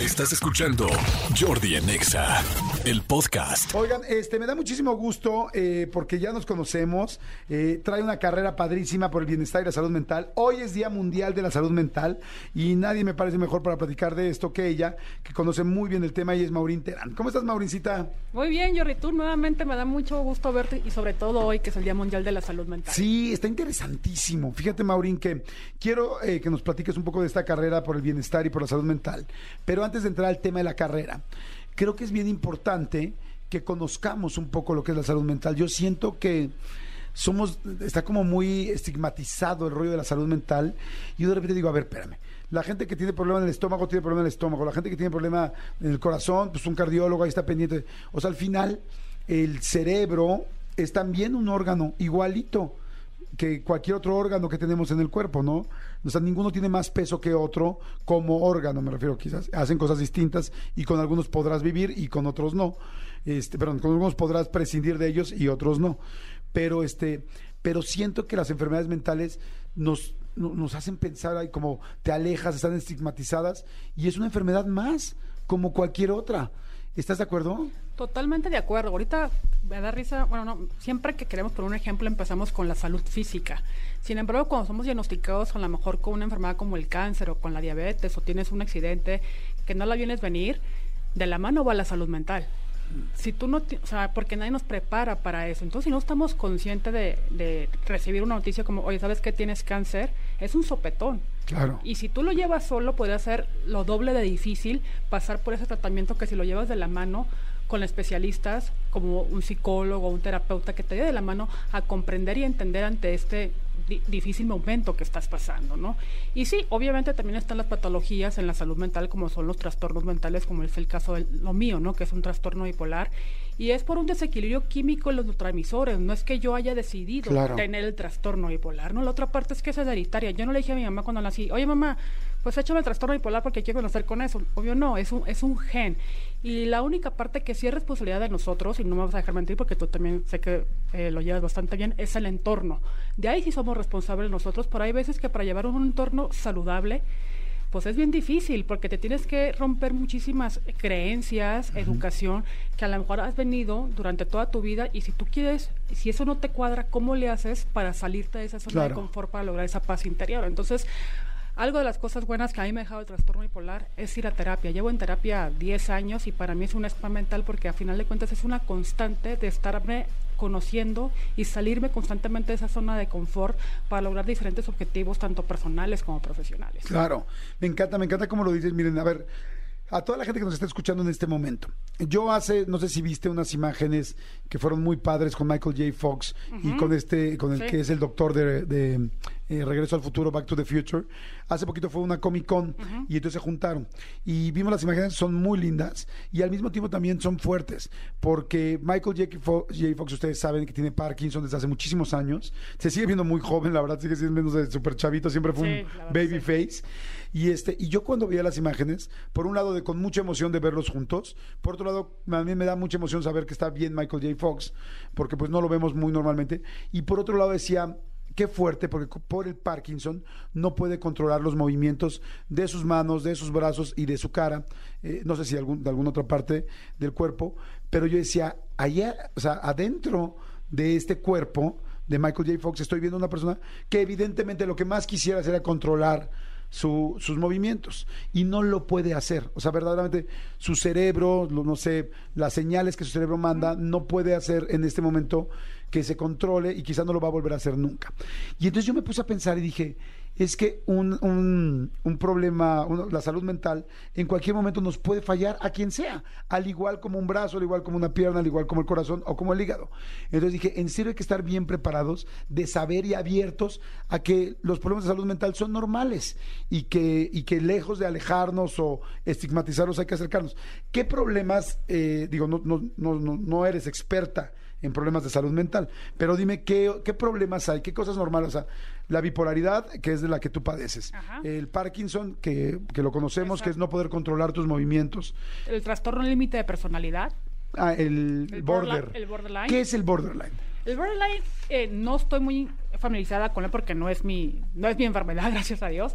Estás escuchando Jordi en Exa, el podcast. Oigan, este, me da muchísimo gusto eh, porque ya nos conocemos. eh, trae una carrera padrísima por el bienestar y la salud mental. Hoy es Día Mundial de la Salud Mental y nadie me parece mejor para platicar de esto que ella, que conoce muy bien el tema y es Maurín Terán. ¿Cómo estás, Maurincita? Muy bien, Jordi, tú nuevamente me da mucho gusto verte y sobre todo hoy que es el Día Mundial de la Salud Mental. Sí, está interesantísimo. Fíjate, Maurín, que quiero eh, que nos platiques un poco de esta carrera por el bienestar y por la salud mental. Pero antes de entrar al tema de la carrera, creo que es bien importante que conozcamos un poco lo que es la salud mental. Yo siento que somos, está como muy estigmatizado el rollo de la salud mental. Y yo de repente digo, a ver, espérame. La gente que tiene problema en el estómago tiene problema en el estómago. La gente que tiene problema en el corazón, pues un cardiólogo ahí está pendiente. O sea, al final, el cerebro es también un órgano igualito que cualquier otro órgano que tenemos en el cuerpo, ¿no? O sea, ninguno tiene más peso que otro como órgano, me refiero, quizás hacen cosas distintas y con algunos podrás vivir y con otros no. Este, perdón, con algunos podrás prescindir de ellos y otros no. Pero este, pero siento que las enfermedades mentales nos no- nos hacen pensar ahí como te alejas, están estigmatizadas y es una enfermedad más como cualquier otra. ¿Estás de acuerdo? Totalmente de acuerdo. Ahorita me da risa, bueno, no, siempre que queremos poner un ejemplo empezamos con la salud física. Sin embargo, cuando somos diagnosticados a lo mejor con una enfermedad como el cáncer o con la diabetes o tienes un accidente que no la vienes venir, de la mano va la salud mental. Si tú no, o sea, porque nadie nos prepara para eso. Entonces, si no estamos conscientes de, de recibir una noticia como, oye, ¿sabes que tienes cáncer? Es un sopetón. Claro. Y si tú lo llevas solo, puede ser lo doble de difícil pasar por ese tratamiento que si lo llevas de la mano con especialistas como un psicólogo un terapeuta que te lleve de la mano a comprender y entender ante este di- difícil momento que estás pasando, ¿no? Y sí, obviamente también están las patologías en la salud mental como son los trastornos mentales, como es el caso de lo mío, ¿no? Que es un trastorno bipolar. Y es por un desequilibrio químico en los neurotransmisores, no es que yo haya decidido Claro. tener el trastorno bipolar, ¿no? La otra parte es que es hereditaria. Yo no le dije a mi mamá cuando nací, oye mamá, pues échame el trastorno bipolar porque quiero conocer con eso. Obvio no, es un, es un gen. Y la única parte que sí es responsabilidad de nosotros, y no me vas a dejar mentir porque tú también sé que eh, lo llevas bastante bien, es el entorno. De ahí sí somos responsables nosotros, pero hay veces que para llevar un entorno saludable, pues es bien difícil porque te tienes que romper muchísimas creencias, educación, que a lo mejor has venido durante toda tu vida y si tú quieres, si eso no te cuadra, ¿cómo le haces para salirte de esa zona Claro. de confort para lograr esa paz interior? Entonces, algo de las cosas buenas que a mí me ha dejado el trastorno bipolar es ir a terapia. Llevo en terapia 10 años y para mí es un spa mental porque a final de cuentas es una constante de estarme conociendo y salirme constantemente de esa zona de confort para lograr diferentes objetivos, tanto personales como profesionales. Claro, me encanta, me encanta cómo lo dices. Miren, a ver, a toda la gente que nos está escuchando en este momento. Yo hace, no sé si viste unas imágenes que fueron muy padres con Michael J. Fox y con este, con el Sí. que es el doctor de, de, eh, Regreso al Futuro, Back to the Future. Hace poquito fue una Comic Con y entonces se juntaron. Y vimos las imágenes, son muy lindas y al mismo tiempo también son fuertes. Porque Michael J. Fox, J. Fox, ustedes saben que tiene Parkinson desde hace muchísimos años. Se sigue viendo muy joven, la verdad, sigue siendo menos de súper chavito, siempre fue Sí, un baby sí. face. Y este, y yo cuando veía las imágenes, por un lado de con mucha emoción de verlos juntos, por otro lado, a mí me da mucha emoción saber que está bien Michael J. Fox, porque pues no lo vemos muy normalmente. Y por otro lado decía, qué fuerte, porque por el Parkinson no puede controlar los movimientos de sus manos, de sus brazos y de su cara, eh, no sé si algún, de alguna otra parte del cuerpo, pero yo decía, allá, o sea, adentro de este cuerpo de Michael J. Fox estoy viendo una persona que evidentemente lo que más quisiera era controlar su- sus movimientos y no lo puede hacer. O sea, verdaderamente su cerebro, lo- no sé, las señales que su cerebro manda, no puede hacer en este momento que se controle y quizás no lo va a volver a hacer nunca. Y entonces yo me puse a pensar y dije, es que un, un- problema, la salud mental, en cualquier momento nos puede fallar a quien sea, al igual como un brazo, al igual como una pierna, al igual como el corazón o como el hígado. Entonces dije, en serio hay que estar bien preparados, de saber y abiertos a que los problemas de salud mental son normales y que, y que lejos de alejarnos o estigmatizarlos hay que acercarnos. ¿Qué problemas, eh, digo, no, no, no, no eres experta en problemas de salud mental, pero dime qué, qué problemas hay, qué cosas normales, o sea, la bipolaridad, que es de la que tú padeces, Ajá. el Parkinson, que, que lo conocemos, que es no poder controlar tus movimientos, El trastorno límite de personalidad. ah, el, El border. borderline- el borderline. ¿Qué es el borderline? El borderline eh, no estoy muy familiarizada con él porque no es mi no es mi enfermedad, gracias a Dios,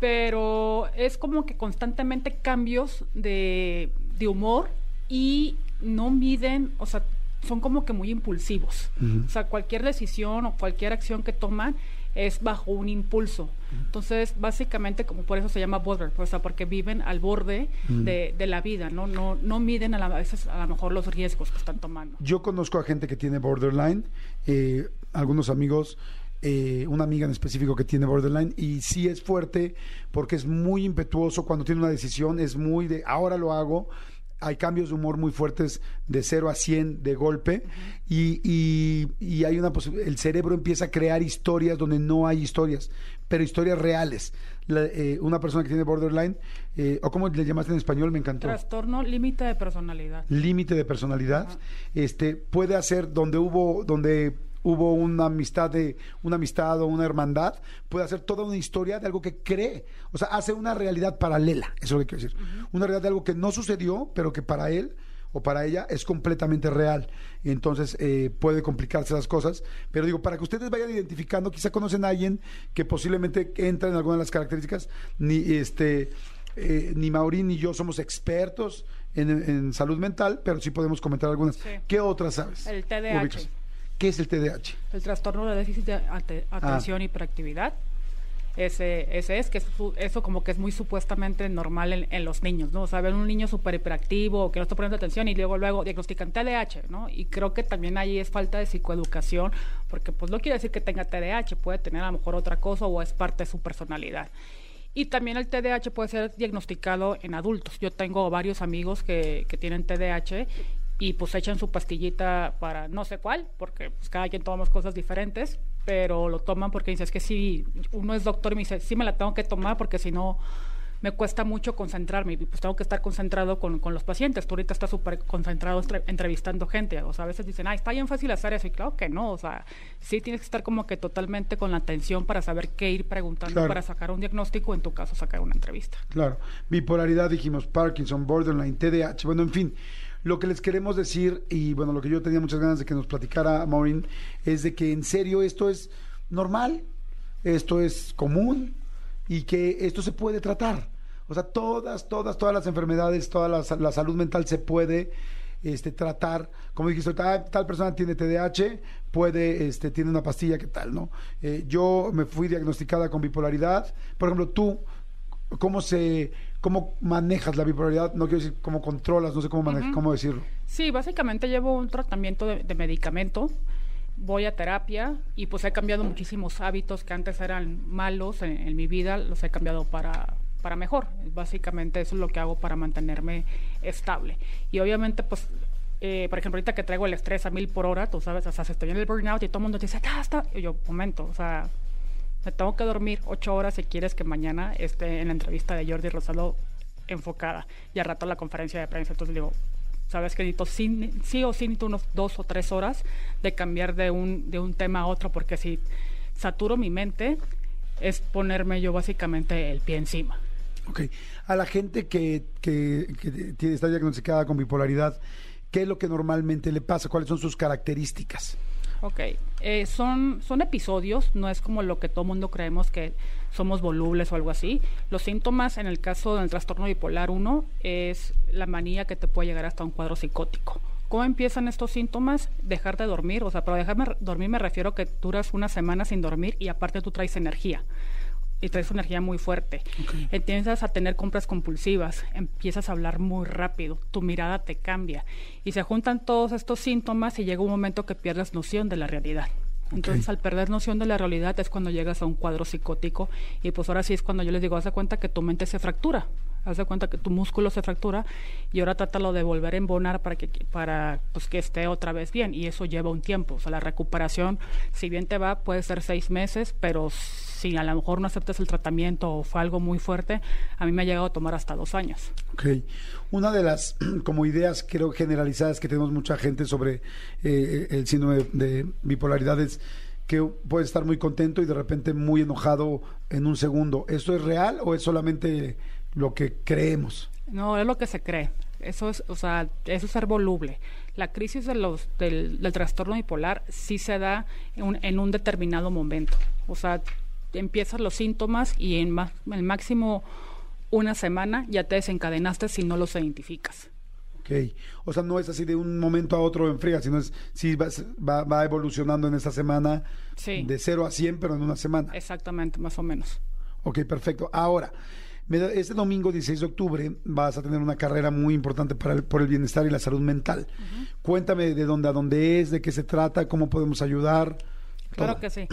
pero es como que constantemente cambios de, de humor y no miden, o sea, son como que muy impulsivos. O sea, cualquier decisión o cualquier acción que toman es bajo un impulso. Entonces, básicamente, como por eso se llama border, o sea, porque viven al borde de, de, la vida, ¿no? No, no miden a, la, a, veces a lo mejor los riesgos que están tomando. Yo conozco a gente que tiene borderline, eh, algunos amigos eh, una amiga en específico que tiene borderline y sí es fuerte porque es muy impetuoso cuando tiene una decisión, es muy de ahora lo hago. Hay cambios de humor muy fuertes de 0 a 100 de golpe y, y, y, hay una el cerebro empieza a crear historias donde no hay historias, pero historias reales. La, eh, una persona que tiene borderline, eh, o como le llamaste en español, me encantó. Trastorno límite de personalidad. Límite de personalidad. Este puede hacer donde hubo, donde hubo una amistad de una amistad o una hermandad, puede hacer toda una historia de algo que cree, o sea, hace una realidad paralela, eso es lo que quiero decir, uh -huh. una realidad de algo que no sucedió, pero que para él o para ella es completamente real. Entonces eh, puede complicarse las cosas. Pero digo, para que ustedes vayan identificando, quizá conocen a alguien que posiblemente entra en alguna de las características, ni este eh, ni Maurín ni yo somos expertos en, en, salud mental, pero sí podemos comentar algunas. Sí. ¿Qué otras sabes? El TDAH. Ubicas? ¿Qué es el TDAH? El trastorno de déficit de atención ah. y hiperactividad. Ese, ese es, que es, eso como que es muy supuestamente normal en, en los niños, ¿no? O sea, ven un niño súper hiperactivo que no está poniendo atención y luego luego diagnostican TDAH, ¿no? Y creo que también ahí es falta de psicoeducación, porque pues no quiere decir que tenga TDAH, puede tener a lo mejor otra cosa o es parte de su personalidad. Y también el TDAH puede ser diagnosticado en adultos. Yo tengo varios amigos que, que tienen TDAH y pues echan su pastillita para no sé cuál, porque pues cada quien tomamos cosas diferentes, pero lo toman porque dice, es que si uno es doctor y me dice, sí me la tengo que tomar porque si no me cuesta mucho concentrarme y pues tengo que estar concentrado con, con los pacientes. Tú ahorita estás súper concentrado entre, entrevistando gente. O sea, a veces dicen, ah, está bien fácil hacer eso. Y claro que no. O sea, sí tienes que estar como que totalmente con la atención para saber qué ir preguntando Claro. para sacar un diagnóstico, en tu caso sacar una entrevista. Claro. Bipolaridad, dijimos, Parkinson, borderline, TDAH, bueno, en fin. Lo que les queremos decir, y bueno, lo que yo tenía muchas ganas de que nos platicara Maureen, es de que en serio esto es normal, esto es común y que esto se puede tratar. O sea, todas, todas, todas las enfermedades, toda la, la salud mental se puede este, tratar. Como dijiste, tal, tal persona tiene TDAH, puede, este, tiene una pastilla, ¿qué tal, no? Eh, yo me fui diagnosticada con bipolaridad. Por ejemplo, tú, ¿cómo se, cómo manejas la bipolaridad? No quiero decir cómo controlas, no sé cómo, maneja, uh -huh. cómo decirlo. Sí, básicamente llevo un tratamiento de, de medicamento voy a terapia y pues he cambiado muchísimos hábitos que antes eran malos en, en, mi vida, los he cambiado para, para mejor. Básicamente eso es lo que hago para mantenerme estable. Y obviamente pues, eh, por ejemplo, ahorita que traigo el estrés a mil por hora, tú sabes, o sea, se estoy en el burnout y todo el mundo te dice, ah, está. Y yo, momento, o sea, me tengo que dormir ocho horas si quieres que mañana esté en la entrevista de Jordi Rosado enfocada y al rato la conferencia de prensa. Entonces digo, sabes que necesito sí, o sí necesito unos dos o tres horas de cambiar de un, de un tema a otro, porque si saturo mi mente, es ponerme yo básicamente el pie encima. Ok. A la gente que, que, que está diagnosticada con bipolaridad, ¿qué es lo que normalmente le pasa? ¿Cuáles son sus características? Ok, eh, son, son episodios, no es como lo que todo mundo creemos que somos volubles o algo así. Los síntomas en el caso del trastorno bipolar 1 es la manía que te puede llegar hasta un cuadro psicótico. ¿Cómo empiezan estos síntomas? Dejar de dormir, o sea, para dejarme dormir me refiero que duras una semana sin dormir y aparte tú traes energía y traes una energía muy fuerte. Okay. Empiezas a tener compras compulsivas, empiezas a hablar muy rápido, tu mirada te cambia y se juntan todos estos síntomas y llega un momento que pierdes noción de la realidad. Entonces, okay. al perder noción de la realidad es cuando llegas a un cuadro psicótico y pues ahora sí es cuando yo les digo, haz cuenta que tu mente se fractura, haz de cuenta que tu músculo se fractura y ahora trátalo de volver a embonar para que para pues que esté otra vez bien y eso lleva un tiempo, o sea, la recuperación, si bien te va, puede ser seis meses, pero si a lo mejor no aceptas el tratamiento o fue algo muy fuerte, a mí me ha llegado a tomar hasta dos años. Ok. Una de las como ideas creo generalizadas que tenemos mucha gente sobre eh, el síndrome de, de bipolaridad es que puedes estar muy contento y de repente muy enojado en un segundo. ¿Esto es real o es solamente lo que creemos? No, es lo que se cree. Eso es, o sea, eso es ser voluble. La crisis de los, del, del trastorno bipolar sí se da en un, en un determinado momento. O sea, empiezas los síntomas y en ma- el máximo una semana ya te desencadenaste si no los identificas. Ok. O sea, no es así de un momento a otro en friega, sino es, sí va, va, va evolucionando en esta semana Sí. de 0 a 100, pero en una semana. Exactamente, más o menos. Ok, perfecto. Ahora, este domingo 16 de octubre vas a tener una carrera muy importante para el, por el bienestar y la salud mental. Cuéntame de dónde a dónde es, de qué se trata, cómo podemos ayudar. Claro que sí.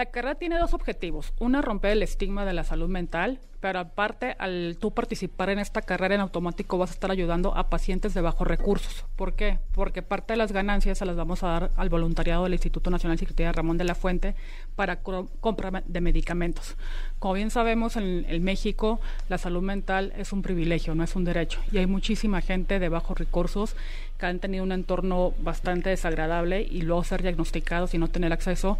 La carrera tiene dos objetivos. Una, romper el estigma de la salud mental, pero aparte, al tú participar en esta carrera en automático vas a estar ayudando a pacientes de bajos recursos. ¿Por qué? Porque parte de las ganancias se las vamos a dar al voluntariado del Instituto Nacional de Psiquiatría Ramón de la Fuente para compra de medicamentos. Como bien sabemos, en, en México la salud mental es un privilegio, no es un derecho. Y hay muchísima gente de bajos recursos que han tenido un entorno bastante desagradable y luego ser diagnosticados y no tener acceso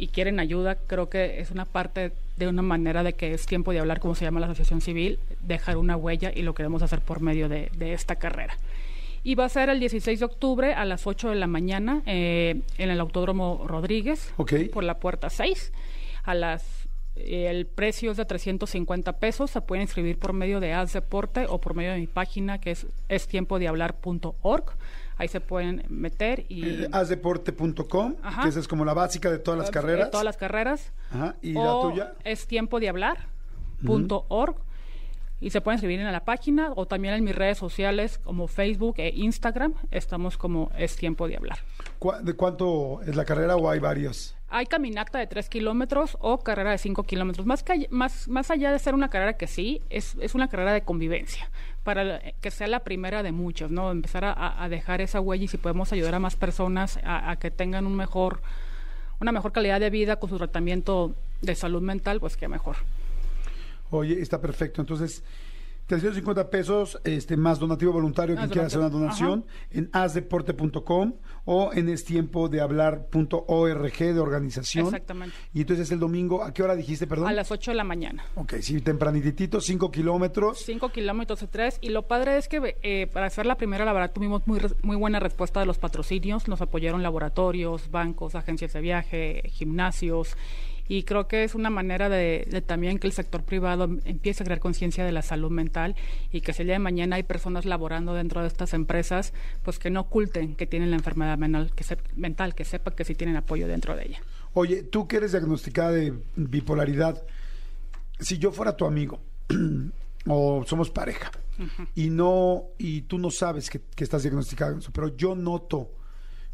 y quieren ayuda, creo que es una parte de una manera de que es tiempo de hablar, como se llama la asociación civil, dejar una huella y lo queremos hacer por medio de, de esta carrera. Y va a ser el 16 de octubre a las 8 de la mañana eh, en el Autódromo Rodríguez, Ok. por la puerta 6. A las, eh, el precio es de 350 pesos. Se puede inscribir por medio de Haz Deporte o por medio de mi página que es estiempodehablar.org. Ahí se pueden meter y... Eh, hazdeporte.com, Ajá. que esa es como la básica de todas las eh, carreras. todas las carreras. Ajá, ¿y la o tuya? Es tiempo de hablar punto org y se pueden escribir en la página o también en mis redes sociales como Facebook e Instagram. Estamos como es tiempo de hablar. ¿Cu- ¿De cuánto es la carrera o hay varios? Hay caminata de 3 kilómetros o carrera de 5 kilómetros. Más, que, más, más allá de ser una carrera que sí, es, es una carrera de convivencia, para que sea la primera de muchos, ¿no? Empezar a- a, dejar esa huella y si podemos ayudar a más personas a, a que tengan un mejor, una mejor calidad de vida con su tratamiento de salud mental, pues qué mejor. Oye, está perfecto. Entonces, 350 pesos este, más donativo voluntario quien quiera hacer una donación en hazdeporte.com o en estiempodehablar.org de organización. Exactamente. Y entonces el domingo, ¿a qué hora dijiste, perdón? A las 8 de la mañana. Ok, sí, tempranitito, 5 kilómetros. 5 kilómetros de tres. Y lo padre es que eh, para hacer la primera, la verdad, tuvimos muy, muy buena respuesta de los patrocinios. Nos apoyaron laboratorios, bancos, agencias de viaje, gimnasios. Y creo que es una manera de, de también que el sector privado empiece a crear conciencia de la salud mental y que si el día de mañana hay personas laborando dentro de estas empresas, pues que no oculten que tienen la enfermedad mental, que, se- mental, que sepan que sí tienen apoyo dentro de ella. Oye, tú que eres diagnosticada de bipolaridad, si yo fuera tu amigo o somos pareja y no y tú no sabes que, que estás diagnosticada pero yo noto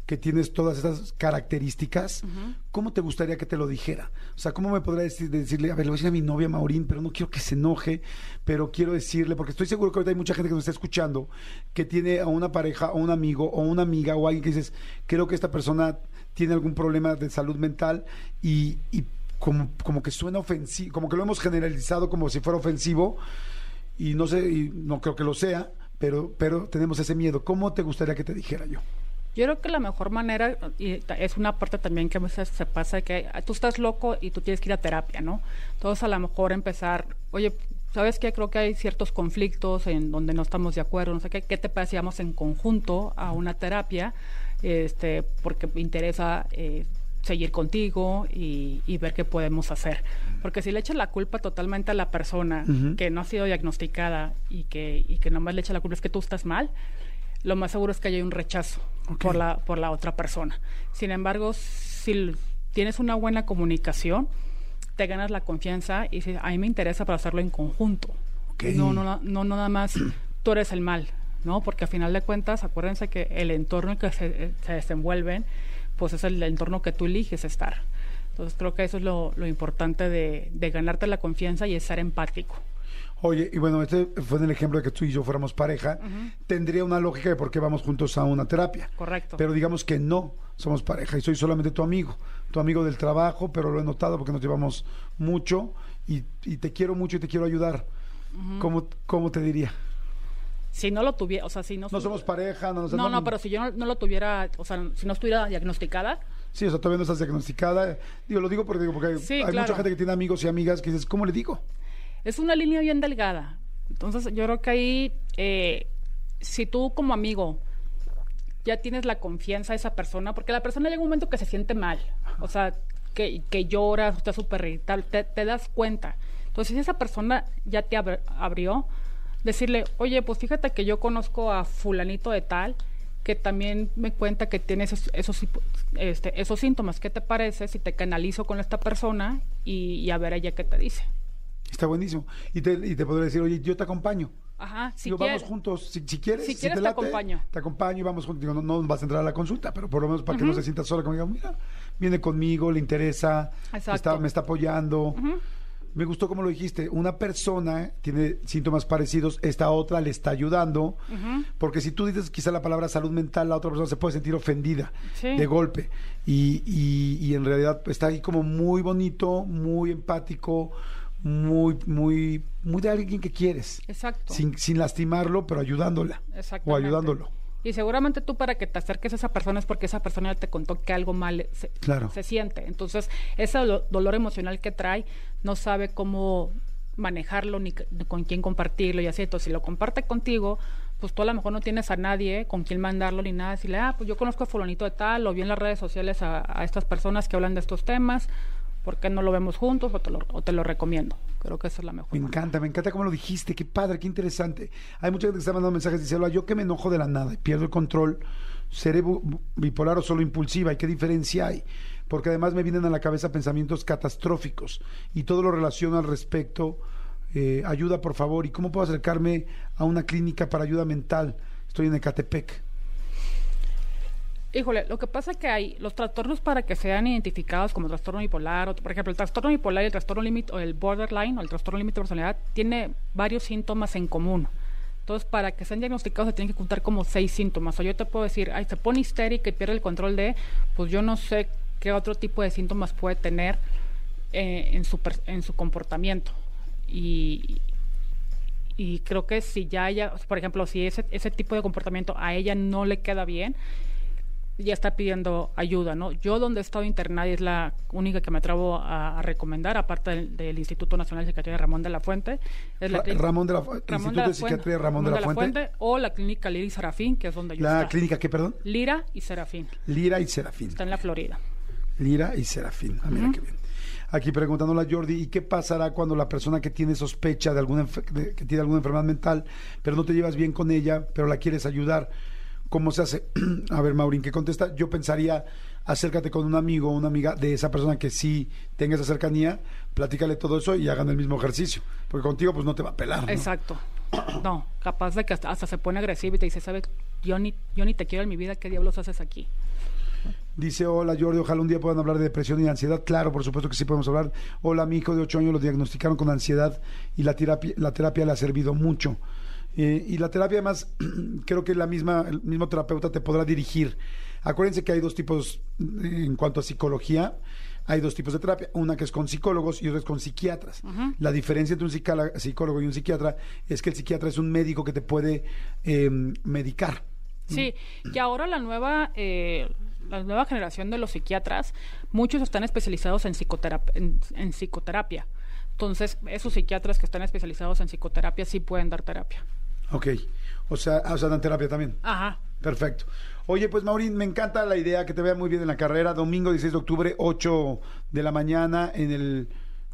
que tienes todas esas características, ¿cómo te gustaría que te lo dijera? O sea, ¿cómo me podría decir, decirle, a ver, le voy a decir a mi novia Maurín, pero no quiero que se enoje, pero quiero decirle, porque estoy seguro que ahorita hay mucha gente que nos está escuchando que tiene a una pareja o un amigo o una amiga o alguien que dices, creo que esta persona tiene algún problema de salud mental y, y como, como que suena ofensivo, como que lo hemos generalizado como si fuera ofensivo y no sé, y no creo que lo sea, pero, pero tenemos ese miedo. ¿Cómo te gustaría que te dijera yo? Yo creo que la mejor manera, y es una parte también que a veces se pasa, que tú estás loco y tú tienes que ir a terapia, ¿no? Entonces a lo mejor empezar, oye, ¿sabes qué? Creo que hay ciertos conflictos en donde no estamos de acuerdo, no sé qué, ¿qué te parece si vamos en conjunto a una terapia? Este, porque me interesa eh, seguir contigo y, y ver qué podemos hacer. Porque si le echas la culpa totalmente a la persona que no ha sido diagnosticada y que, y que nomás le echa la culpa es que tú estás mal, lo más seguro es que haya un rechazo por, la, por la otra persona. Sin embargo, si tienes una buena comunicación, te ganas la confianza y dices, a mí me interesa para hacerlo en conjunto. No, no, no, nada más tú eres el mal, ¿no? Porque a final de cuentas, acuérdense que el entorno en que se, se desenvuelven, pues es el entorno que tú eliges estar. Entonces creo que eso es lo, lo importante de, de ganarte la confianza y es ser empático. Oye, y bueno, este fue en el ejemplo de que tú y yo fuéramos pareja, tendría una lógica de por qué vamos juntos a una terapia. Correcto. Pero digamos que no somos pareja y soy solamente tu amigo, tu amigo del trabajo, pero lo he notado porque nos llevamos mucho y, y te quiero mucho y te quiero ayudar. ¿Cómo, ¿Cómo te diría? Si no lo tuviera, o sea, si no... No somos pareja, no nos No, no, pero si yo no, no lo tuviera, o sea, si no estuviera diagnosticada, Sí, o sea, todavía no estás diagnosticada. Digo, lo digo porque, digo, porque Sí, hay claro. mucha gente que tiene amigos y amigas que dices, ¿cómo le digo? Es una línea bien delgada. Entonces, yo creo que ahí, eh, si tú como amigo ya tienes la confianza de esa persona, porque la persona llega un momento que se siente mal, o sea, que, que lloras, estás súper irritable, te, das cuenta. Entonces, si esa persona ya te abr- abrió, decirle, oye, pues fíjate que yo conozco a fulanito de tal, que también me cuenta que tiene esos, esos, este, esos síntomas. ¿Qué te parece si te canalizo con esta persona y, y a ver ella qué te dice? Está buenísimo. Y te, y te podré decir, oye, yo te acompaño. Ajá, si Digo, vamos juntos, si, si quieres. Si quieres, te late, acompaño. Te acompaño y vamos juntos. Digo, no, no vas a entrar a la consulta, pero por lo menos para que no se sienta sola, como diga, mira, viene conmigo, le interesa, está- me está apoyando. Me gustó como lo dijiste, una persona tiene síntomas parecidos, esta otra le está ayudando, porque si tú dices quizá la palabra salud mental, la otra persona se puede sentir ofendida Sí. de golpe. Y, y- y en realidad está ahí como muy bonito, muy empático, muy, muy, muy de alguien que quieres Exacto. sin, sin lastimarlo, pero ayudándola o Exactamente. ayudándolo. Y seguramente tú para que te acerques a esa persona es porque esa persona te contó que algo mal se, Claro. se siente. Entonces, ese dolo- dolor emocional que trae, no sabe cómo manejarlo ni, ni con quién compartirlo y así. Entonces, si lo comparte contigo, pues tú a lo mejor no tienes a nadie con quien mandarlo ni nada. Decirle, ah, pues yo conozco a fulanito de tal, o vi en las redes sociales a, a estas personas que hablan de estos temas, ¿por qué no lo vemos juntos o te lo, o te lo recomiendo? Creo que esa es la mejor. Me manera. encanta, me encanta cómo lo dijiste, qué padre, qué interesante. Hay mucha gente que está mandando mensajes "Hola, yo que me enojo de la nada y pierdo el control, ¿seré bipolar o solo impulsiva? ¿Y qué diferencia hay? Porque además me vienen a la cabeza pensamientos catastróficos y todo lo relaciono al respecto. Eh, ayuda, por favor. ¿Y cómo puedo acercarme a una clínica para ayuda mental? Estoy en Ecatepec. Híjole, lo que pasa es que hay los trastornos para que sean identificados como trastorno bipolar, por ejemplo, el trastorno bipolar y el trastorno límite, o el borderline, o el trastorno límite de personalidad, tiene varios síntomas en común. Entonces, para que sean diagnosticados se tienen que juntar como seis síntomas. O yo te puedo decir, ay, se pone histérica y pierde el control de, pues yo no sé qué otro tipo de síntomas puede tener eh, en, su, en su comportamiento. Y, y creo que si ya ella, por ejemplo, si ese, ese tipo de comportamiento a ella no le queda bien, ya está pidiendo ayuda, ¿no? Yo donde he estado internada y es la única que me atrevo a, a recomendar, aparte del, del Instituto Nacional de Psiquiatría Ramón de la Fuente, es la Ramón de la Fu- Instituto de Psiquiatría Ramón de la Fuente. o la clínica Lira y Serafín, que es donde yo La está. clínica, ¿qué, perdón? Lira y Serafín, Lira y Serafín. está en la Florida. Lira y Serafín. Ah, mira qué bien. Aquí preguntándole a Jordi, ¿y qué pasará cuando la persona que tiene sospecha de alguna de- que tiene alguna enfermedad mental, pero no te llevas bien con ella, pero la quieres ayudar? ¿Cómo se hace? a ver, Maurín, ¿qué contesta? Yo pensaría, acércate con un amigo o una amiga de esa persona que sí tenga esa cercanía, platícale todo eso y hagan el mismo ejercicio. Porque contigo pues no te va a pelar. ¿no? Exacto. No, capaz de que hasta, hasta se pone agresivo y te dice, ¿sabes? Yo ni, yo ni te quiero en mi vida, ¿qué diablos haces aquí? Dice, hola Jordi, ojalá un día puedan hablar de depresión y ansiedad. Claro, por supuesto que sí podemos hablar. Hola, mi hijo de 8 años lo diagnosticaron con ansiedad y la terapia, la terapia le ha servido mucho. Eh, y la terapia además, creo que la misma, el mismo terapeuta te podrá dirigir. Acuérdense que hay dos tipos eh, en cuanto a psicología. Hay dos tipos de terapia, una que es con psicólogos y otra es con psiquiatras. La diferencia entre un psicólogo y un psiquiatra es que el psiquiatra es un médico que te puede eh, medicar. Sí, que ahora la nueva, eh, la nueva generación de los psiquiatras, muchos están especializados en, psicoterapia, en, en psicoterapia. Entonces, esos psiquiatras que están especializados en psicoterapia sí pueden dar terapia. Ok, o sea, ah, o sea, dan terapia también. Ajá. Perfecto. Oye, pues Maurín, me encanta la idea que te vea muy bien en la carrera. Domingo 16 de octubre, 8 de la mañana en el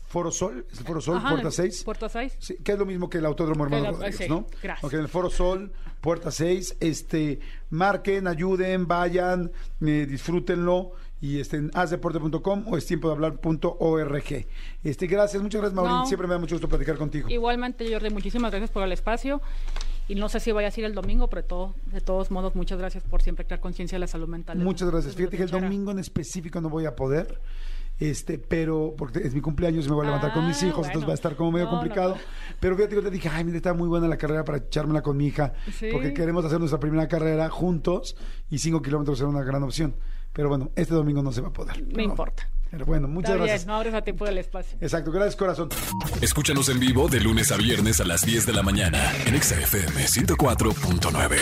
Foro Sol. ¿Es el Foro Sol, Ajá, Puerta en 6? Puerta 6. Sí, que es lo mismo que el Autódromo Hermano Rodríguez, sí, ¿no? gracias. Ok, en el Foro Sol, Puerta 6, este, marquen, ayuden, vayan, eh, disfrútenlo y este, en hazdeporte.com o es tiempo de hablar.org. Este, gracias, muchas gracias, Maurín. No. Siempre me da mucho gusto platicar contigo. Igualmente, Jordi, muchísimas gracias por el espacio. Y no sé si vaya a ir el domingo, pero de, todo- de todos modos, muchas gracias por siempre crear conciencia de la salud mental. Muchas gracias. Fíjate que el domingo en específico no voy a poder. Este, pero porque es mi cumpleaños y me voy a levantar con mis Ah, hijos, entonces va a estar como medio No, complicado. no. Pero fíjate que te dije, ay, mira, está muy buena la carrera para echármela con mi hija, Sí. porque queremos hacer nuestra primera carrera juntos y cinco kilómetros será una gran opción. Pero bueno, este domingo no se va a poder. No Pero- importa. Pero bueno, muchas Está gracias. bien, no abres a tiempo del espacio. Exacto, gracias corazón. Escúchanos en vivo de lunes a viernes a las 10 de la mañana en Exa FM 104.9.